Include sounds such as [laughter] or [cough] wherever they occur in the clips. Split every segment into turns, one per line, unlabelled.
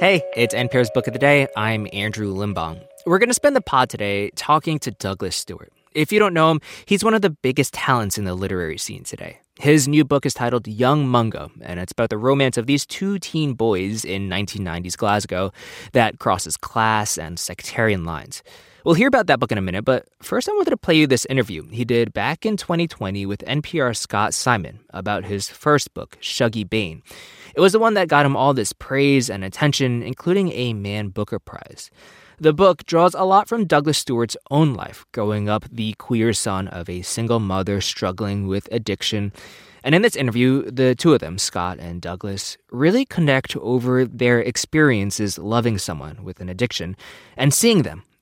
Hey, it's NPR's Book of the Day. I'm Andrew Limbong. We're going to spend the pod today talking to Douglas Stuart. If you don't know him, he's one of the biggest talents in the literary scene today. His new book is titled Young Mungo, and it's about the romance of these two teen boys in 1990s Glasgow that crosses class and sectarian lines. We'll hear about that book in a minute, but first I wanted to play you this interview he did back in 2020 with NPR Scott Simon about his first book, Shuggie Bain. It was the one that got him all this praise and attention, including a Man Booker Prize. The book draws a lot from Douglas Stuart's own life, growing up the queer son of a single mother struggling with addiction. And in this interview, the two of them, Scott and Douglas, really connect over their experiences loving someone with an addiction and seeing them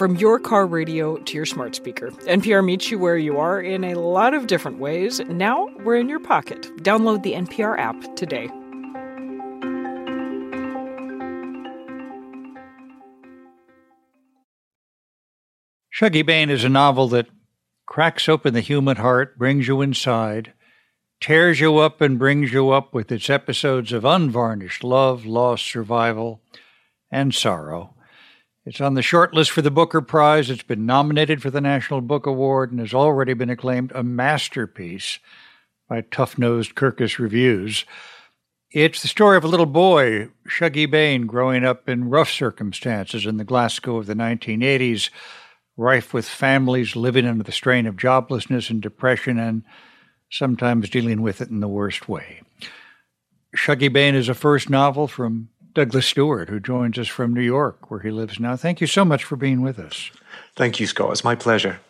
From your car radio to your smart speaker, NPR meets you where you are in a lot of different ways. Now we're in your pocket. Download the NPR app today.
Shuggie Bain is a novel that cracks open the human heart, brings you inside, tears you up, and brings you up with its episodes of unvarnished love, loss, survival, and sorrow. It's on the short list for the Booker Prize. It's been nominated for the National Book Award and has already been acclaimed a masterpiece by tough nosed Kirkus Reviews. It's the story of a little boy, Shuggie Bain, growing up in rough circumstances in the Glasgow of the 1980s rife with families living under the strain of joblessness and depression and sometimes dealing with it in the worst way. Shuggie Bain is a first novel from Douglas Stuart, who joins us from New York, where he lives now. Thank you so much for being with us.
Thank you, Scott. It's my pleasure.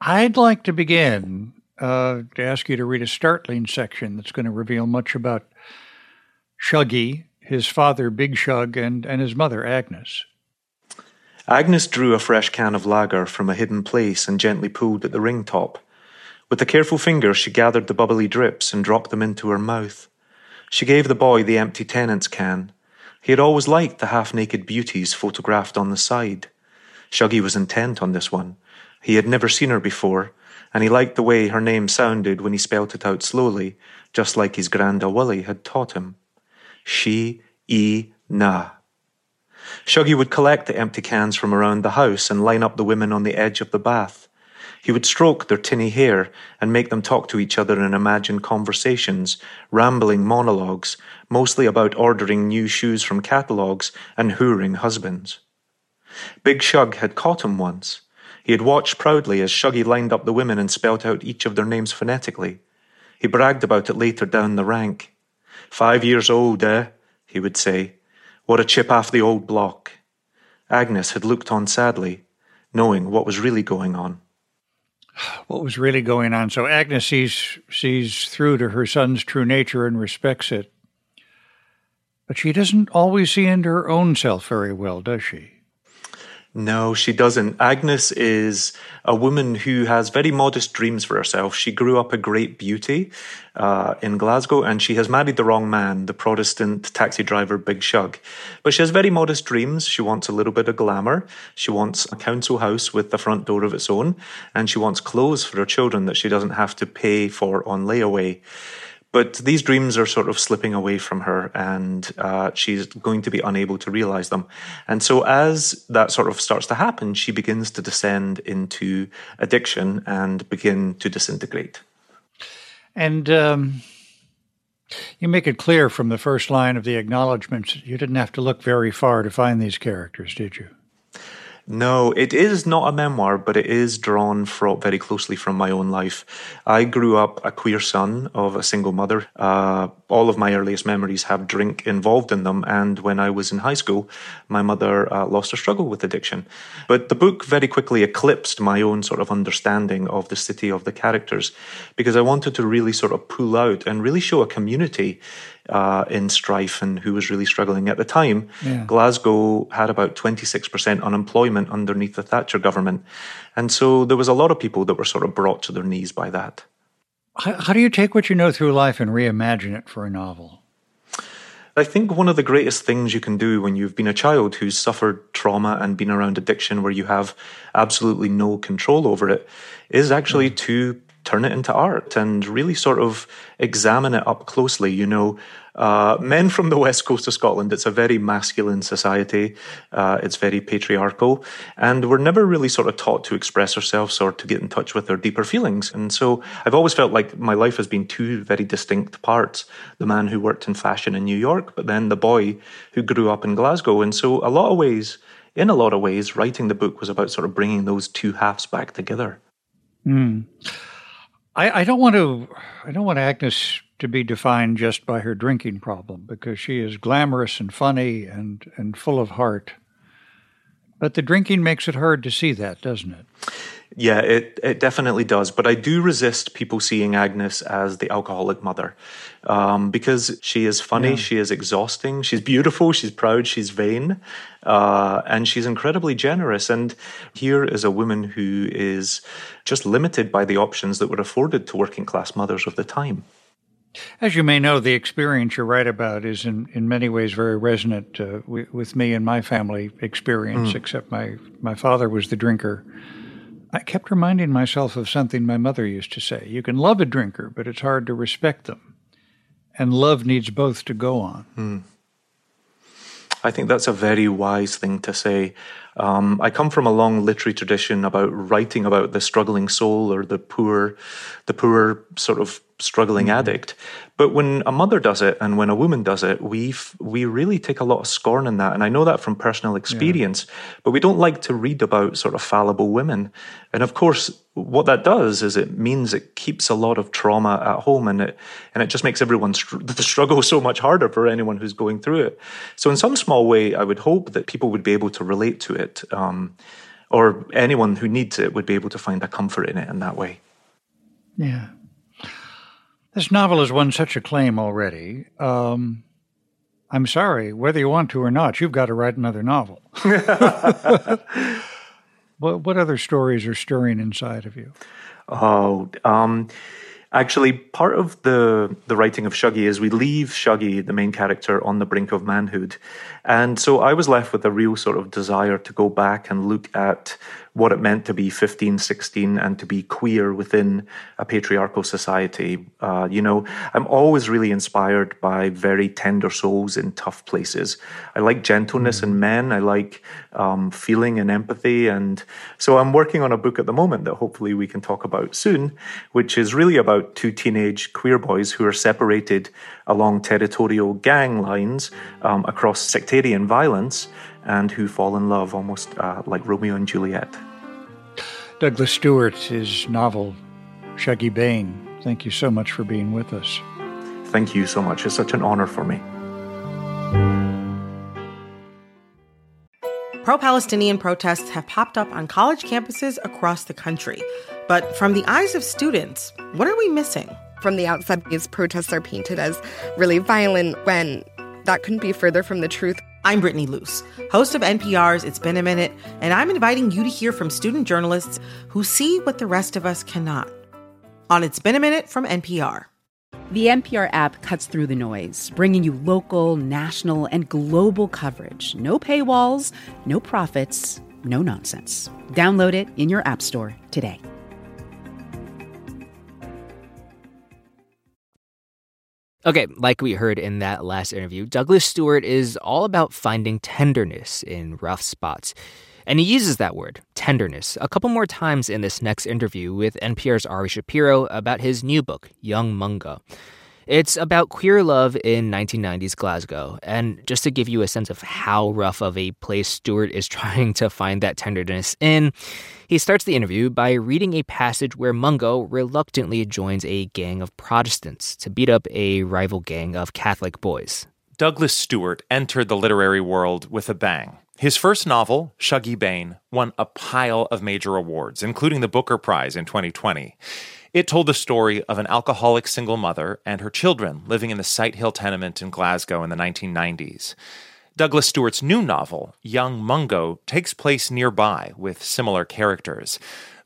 I'd like to begin uh, to ask you to read a startling section that's going to reveal much about Shuggie, his father, Big Shug, and, and his mother, Agnes.
Agnes drew a fresh can of lager from a hidden place and gently pulled at the ring top. With a careful finger, she gathered the bubbly drips and dropped them into her mouth. She gave the boy the empty Tennent's can. He had always liked the half naked beauties photographed on the side. Shuggie was intent on this one. He had never seen her before, and he liked the way her name sounded when he spelt it out slowly, just like his granda Willie had taught him. She, e, na. Shuggie would collect the empty cans from around the house and line up the women on the edge of the bath. He would stroke their tinny hair and make them talk to each other in imagined conversations, rambling monologues, mostly about ordering new shoes from catalogues and hooring husbands. Big Shug had caught him once. He had watched proudly as Shuggie lined up the women and spelt out each of their names phonetically. He bragged about it later down the rank. Five years old, eh? he would say. What a chip off the old block. Agnes had looked on sadly, knowing what was really going on.
What was really going on? So Agnes sees sees through to her son's true nature and respects it. But she doesn't always see into her own self very well, does she?
No, she doesn't. Agnes is a woman who has very modest dreams for herself. She grew up a great beauty uh, in Glasgow and she has married the wrong man, the Protestant taxi driver Big Shug. But she has very modest dreams. She wants a little bit of glamour. She wants a council house with a front door of its own. And she wants clothes for her children that she doesn't have to pay for on layaway. But these dreams are sort of slipping away from her, and uh, she's going to be unable to realize them. And so, as that sort of starts to happen, she begins to descend into addiction and begin to disintegrate.
And um, you make it clear from the first line of the acknowledgments you didn't have to look very far to find these characters, did you?
No, it is not a memoir, but it is drawn from, very closely from my own life. I grew up a queer son of a single mother. Uh, all of my earliest memories have drink involved in them, and when I was in high school, my mother uh, lost her struggle with addiction. But the book very quickly eclipsed my own sort of understanding of the city of the characters, because I wanted to really sort of pull out and really show a community uh, in strife and who was really struggling at the time.
Yeah.
Glasgow had about 26% unemployment underneath the Thatcher government. And so there was a lot of people that were sort of brought to their knees by that.
How, how do you take what you know through life and reimagine it for a novel?
I think one of the greatest things you can do when you've been a child who's suffered trauma and been around addiction where you have absolutely no control over it is actually mm. to turn it into art and really sort of examine it up closely. You know, uh, men from the west coast of Scotland, it's a very masculine society. Uh, it's very patriarchal. And we're never really sort of taught to express ourselves or to get in touch with our deeper feelings. And so I've always felt like my life has been two very distinct parts the man who worked in fashion in New York, but then the boy who grew up in Glasgow. And so, a lot of ways, in a lot of ways, writing the book was about sort of bringing those two halves back together.
Mm. I, I don't want to. I don't want Agnes to be defined just by her drinking problem because she is glamorous and funny and and full of heart. But the drinking makes it hard to see that, doesn't it?
Yeah, it, it definitely does. But I do resist people seeing Agnes as the alcoholic mother um, because she is funny, yeah. she is exhausting, she's beautiful, she's proud, she's vain, uh, and she's incredibly generous. And here is a woman who is just limited by the options that were afforded to working class mothers of the time.
As you may know, the experience you write about is in, in many ways very resonant uh, w- with me and my family experience, mm. except my, my father was the drinker. I kept reminding myself of something my mother used to say You can love a drinker, but it's hard to respect them. And love needs both to go on.
Mm. I think that's a very wise thing to say. Um, I come from a long literary tradition about writing about the struggling soul or the poor, the poor sort of struggling mm-hmm. addict. But when a mother does it and when a woman does it, we we really take a lot of scorn in that. And I know that from personal experience. Yeah. But we don't like to read about sort of fallible women. And of course, what that does is it means it keeps a lot of trauma at home, and it and it just makes everyone str- the struggle so much harder for anyone who's going through it. So in some small way, I would hope that people would be able to relate to it. Um, or anyone who needs it would be able to find a comfort in it in that way.
Yeah. This novel has won such acclaim already. Um, I'm sorry, whether you want to or not, you've got to write another novel. [laughs] what, what other stories are stirring inside of you?
Oh, um, actually, part of the the writing of Shuggie is we leave Shuggie, the main character, on the brink of manhood, and so I was left with a real sort of desire to go back and look at what it meant to be 15, 16 and to be queer within a patriarchal society. Uh, you know, I'm always really inspired by very tender souls in tough places. I like gentleness mm. in men. I like um, feeling and empathy. And so I'm working on a book at the moment that hopefully we can talk about soon, which is really about two teenage queer boys who are separated along territorial gang lines um, across sectarian violence and who fall in love almost uh, like Romeo and Juliet.
Douglas Stuart, his novel, Shuggie Bain. Thank you so much for being with us.
Thank you so much. It's such an honor for me.
Pro Palestinian protests have popped up on college campuses across the country. But from the eyes of students, what are we missing?
From the outside, these protests are painted as really violent when that couldn't be further from the truth.
I'm Brittany Luce, host of NPR's It's Been a Minute, and I'm inviting you to hear from student journalists who see what the rest of us cannot. On It's Been a Minute from NPR.
The NPR app cuts through the noise, bringing you local, national, and global coverage. No paywalls, no profits, no nonsense. Download it in your App Store today.
Okay, like we heard in that last interview, Douglas Stuart is all about finding tenderness in rough spots. And he uses that word, tenderness, a couple more times in this next interview with NPR's Ari Shapiro about his new book, Young Mungo. It's about queer love in 1990s Glasgow. And just to give you a sense of how rough of a place Stuart is [laughs] trying to find that tenderness in, he starts the interview by reading a passage where Mungo reluctantly joins a gang of Protestants to beat up a rival gang of Catholic boys.
Douglas Stuart entered the literary world with a bang. His first novel, Shuggie Bain, won a pile of major awards, including the Booker Prize in 2020. It told the story of an alcoholic single mother and her children living in the Sighthill tenement in Glasgow in the 1990s. Douglas Stuart's new novel, Young Mungo, takes place nearby with similar characters.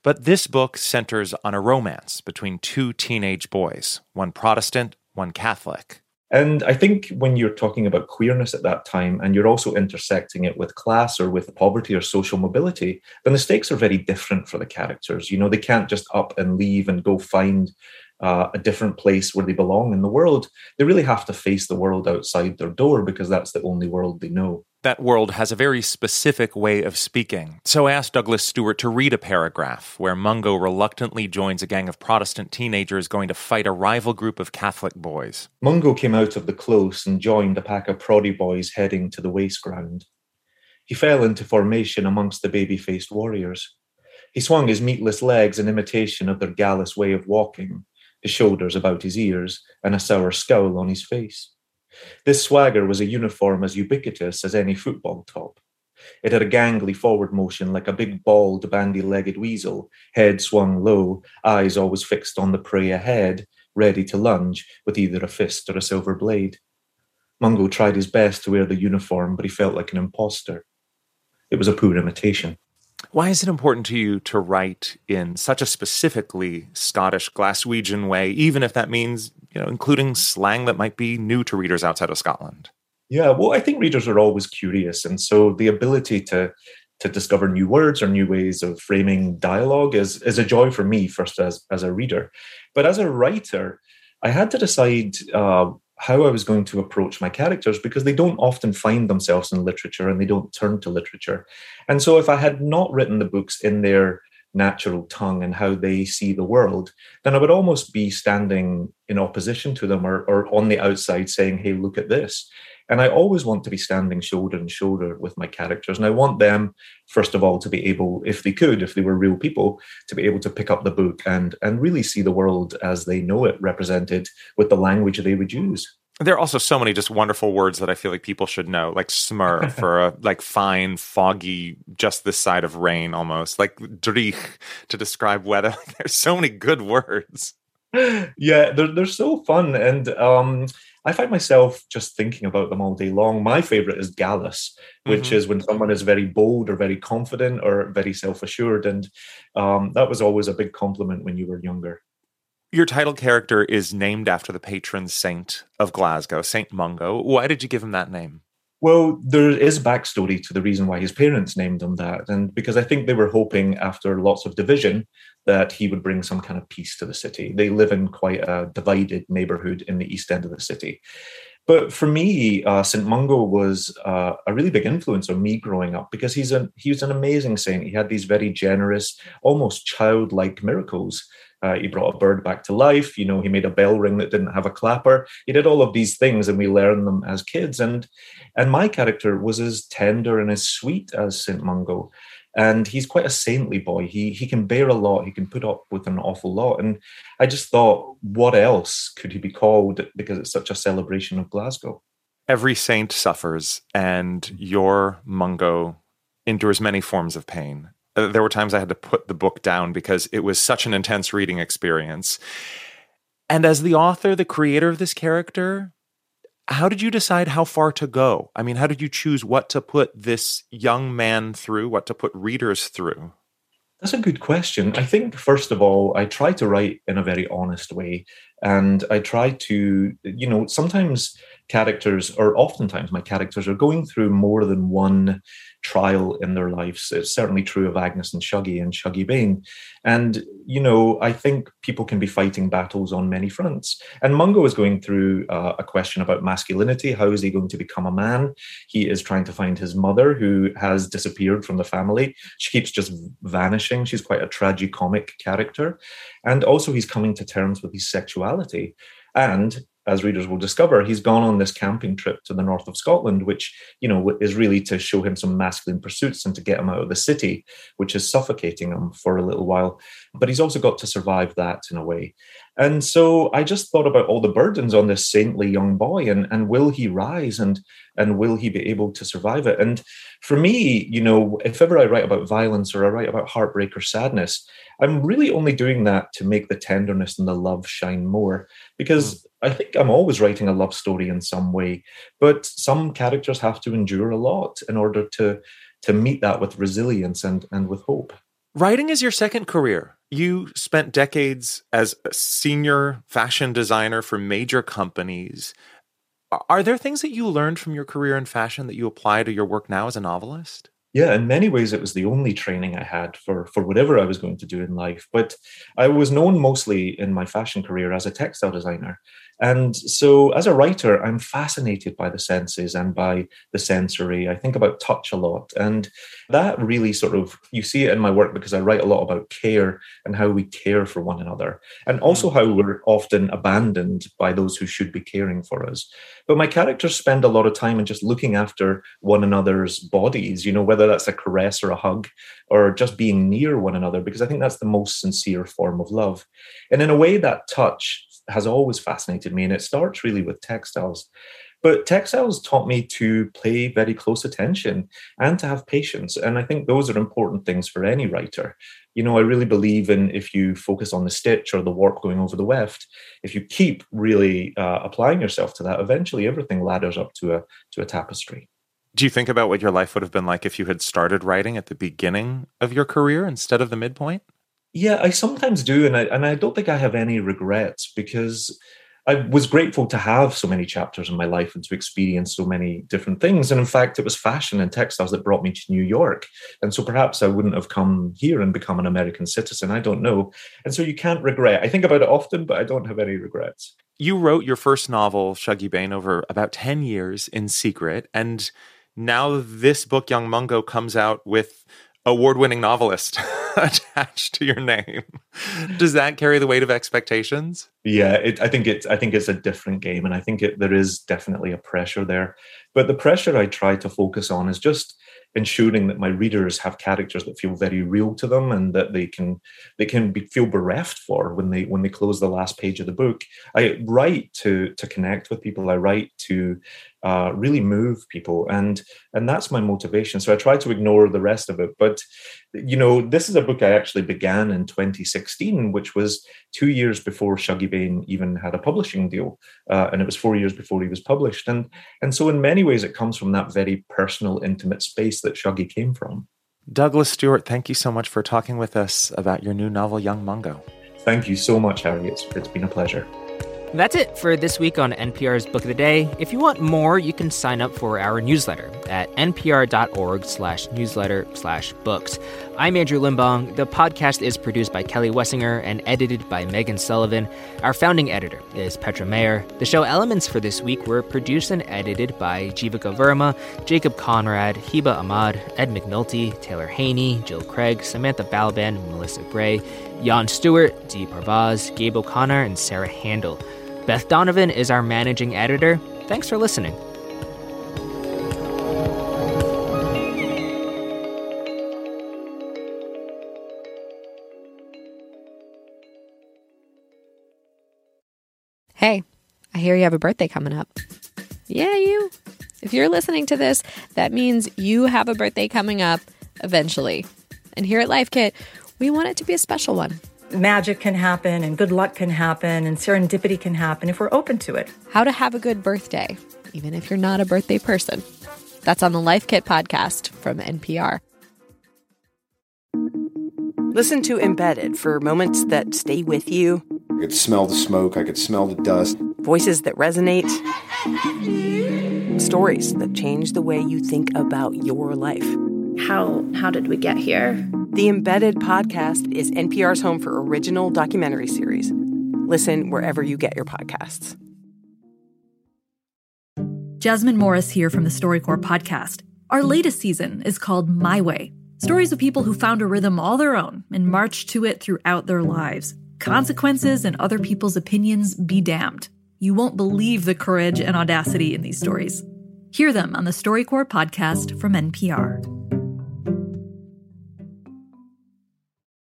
But this book centers on a romance between two teenage boys, one Protestant, one Catholic.
And I think when you're talking about queerness at that time and you're also intersecting it with class or with poverty or social mobility, then the stakes are very different for the characters. You know, they can't just up and leave and go find uh, a different place where they belong in the world. They really have to face the world outside their door because that's the only world they know
that world has a very specific way of speaking. So I asked Douglas Stuart to read a paragraph where Mungo reluctantly joins a gang of Protestant teenagers going to fight a rival group of Catholic boys.
Mungo came out of the close and joined a pack of proddy boys heading to the waste ground. He fell into formation amongst the baby faced warriors. He swung his meatless legs in imitation of their gallus way of walking, his shoulders about his ears, and a sour scowl on his face. This swagger was a uniform as ubiquitous as any football top. It had a gangly forward motion like a big bald, bandy legged weasel, head swung low, eyes always fixed on the prey ahead, ready to lunge with either a fist or a silver blade. Mungo tried his best to wear the uniform, but he felt like an impostor. It was a poor imitation.
Why is it important to you to write in such a specifically Scottish Glaswegian way, even if that means, you know, including slang that might be new to readers outside of Scotland?
Yeah, well, I think readers are always curious, and so the ability to to discover new words or new ways of framing dialogue is is a joy for me first as as a reader, but as a writer, I had to decide uh, how I was going to approach my characters because they don't often find themselves in literature and they don't turn to literature. And so, if I had not written the books in their natural tongue and how they see the world, then I would almost be standing in opposition to them or, or on the outside saying, hey, look at this. And I always want to be standing shoulder and shoulder with my characters. And I want them, first of all, to be able, if they could, if they were real people, to be able to pick up the book and, and really see the world as they know it represented with the language they would use.
There are also so many just wonderful words that I feel like people should know, like smur [laughs] for a like fine, foggy, just this side of rain almost, like dreich to describe weather. [laughs] There's so many good words.
Yeah, they're, they're so fun. And um, I find myself just thinking about them all day long. My favorite is gallus, which mm-hmm. is when someone is very bold or very confident or very self assured. And um, that was always a big compliment when you were younger.
Your title character is named after the patron saint of Glasgow, Saint Mungo. Why did you give him that name?
Well, there is backstory to the reason why his parents named him that. And because I think they were hoping after lots of division that he would bring some kind of peace to the city. They live in quite a divided neighborhood in the east end of the city. But for me, uh, Saint Mungo was uh, a really big influence on me growing up because he's an he was an amazing saint. He had these very generous, almost childlike miracles uh, he brought a bird back to life. You know, he made a bell ring that didn't have a clapper. He did all of these things, and we learned them as kids. And and my character was as tender and as sweet as Saint Mungo. And he's quite a saintly boy. He he can bear a lot. He can put up with an awful lot. And I just thought, what else could he be called? Because it's such a celebration of Glasgow.
Every saint suffers, and your Mungo endures many forms of pain. Uh, there were times I had to put the book down because it was such an intense reading experience. And as the author, the creator of this character, how did you decide how far to go? I mean, how did you choose what to put this young man through, what to put readers through?
That's a good question. I think, first of all, I try to write in a very honest way. And I try to, you know, sometimes characters, or oftentimes my characters, are going through more than one trial in their lives. It's certainly true of Agnes and Shuggie and Shuggie Bain. And, you know, I think people can be fighting battles on many fronts. And Mungo is going through uh, a question about masculinity. How is he going to become a man? He is trying to find his mother, who has disappeared from the family. She keeps just vanishing. She's quite a tragicomic character. And also, he's coming to terms with his sexuality. And as readers will discover, he's gone on this camping trip to the north of Scotland, which you know is really to show him some masculine pursuits and to get him out of the city, which is suffocating him for a little while. But he's also got to survive that in a way. And so I just thought about all the burdens on this saintly young boy and, and will he rise and and will he be able to survive it? And for me, you know, if ever I write about violence or I write about heartbreak or sadness, I'm really only doing that to make the tenderness and the love shine more because hmm. I think I'm always writing a love story in some way, but some characters have to endure a lot in order to to meet that with resilience and and with hope.
Writing is your second career. You spent decades as a senior fashion designer for major companies. Are there things that you learned from your career in fashion that you apply to your work now as a novelist?
yeah in many ways it was the only training i had for for whatever i was going to do in life but i was known mostly in my fashion career as a textile designer and so, as a writer, I'm fascinated by the senses and by the sensory. I think about touch a lot. And that really sort of, you see it in my work because I write a lot about care and how we care for one another, and also mm. how we're often abandoned by those who should be caring for us. But my characters spend a lot of time in just looking after one another's bodies, you know, whether that's a caress or a hug or just being near one another, because I think that's the most sincere form of love. And in a way, that touch has always fascinated me. And it starts really with textiles. But textiles taught me to pay very close attention and to have patience. And I think those are important things for any writer. You know, I really believe in if you focus on the stitch or the warp going over the weft, if you keep really uh, applying yourself to that, eventually everything ladders up to a to a tapestry.
Do you think about what your life would have been like if you had started writing at the beginning of your career instead of the midpoint?
Yeah, I sometimes do, and I and I don't think I have any regrets because I was grateful to have so many chapters in my life and to experience so many different things. And in fact, it was fashion and textiles that brought me to New York. And so perhaps I wouldn't have come here and become an American citizen. I don't know. And so you can't regret. I think about it often, but I don't have any regrets.
You wrote your first novel, Shuggie Bain, over about 10 years in secret. And now this book, Young Mungo, comes out with award-winning novelist [laughs] attached to your name. Does that carry the weight of expectations?
Yeah, it, I think it's I think it's a different game, and I think it, there is definitely a pressure there. But the pressure I try to focus on is just ensuring that my readers have characters that feel very real to them and that they can they can be, feel bereft for when they when they close the last page of the book i write to to connect with people i write to uh, really move people. And and that's my motivation. So i try to ignore the rest of it. But you know this is a book i actually began in 2016 which was two years before shuggie bain even had a publishing deal uh, and it was four years before he was published. And and so in many ways it comes from that very personal intimate space that shuggie came from.
Douglas Stuart, thank you so much for talking with us about your new novel young mungo
thank you so much Ari. It's, it's been a pleasure
that's it for this week on NPR's Book of the Day. If you want more, you can sign up for our newsletter at npr.org slash newsletter slash books. I'm Andrew Limbong. The podcast is produced by Kelly Wessinger and edited by Megan Sullivan. Our founding editor is Petra Mayer. The show elements for this week were produced and edited by Jeevika Verma, Jacob Conrad, Hiba Ahmad, Ed McNulty, Taylor Haney, Jill Craig, Samantha Balaban, Melissa Gray, Jan Stewart, Dee Parvaz, Gabe O'Connor, and Sarah Handel. Beth Donovan is our managing editor. Thanks for listening.
Hey, I hear you have a birthday coming up. Yeah, you. If you're listening to this, that means you have a birthday coming up eventually. And here at Life Kit, we want it to be a special one
magic can happen and good luck can happen and serendipity can happen if we're open to it.
How to have a good birthday, even if you're not a birthday person. That's on the Life Kit podcast from NPR.
Listen to Embedded for moments that stay with you.
I could smell the smoke, I could smell the dust.
Voices that resonate. Stories that change the way you think about your life.
How how did we get here?
The Embedded podcast is NPR's home for original documentary series. Listen wherever you get your podcasts.
Jasmine Morris here from the StoryCorps podcast. Our latest season is called My Way stories of people who found a rhythm all their own and marched to it throughout their lives. Consequences and other people's opinions be damned. You won't believe the courage and audacity in these stories. Hear them on the StoryCorps podcast from NPR.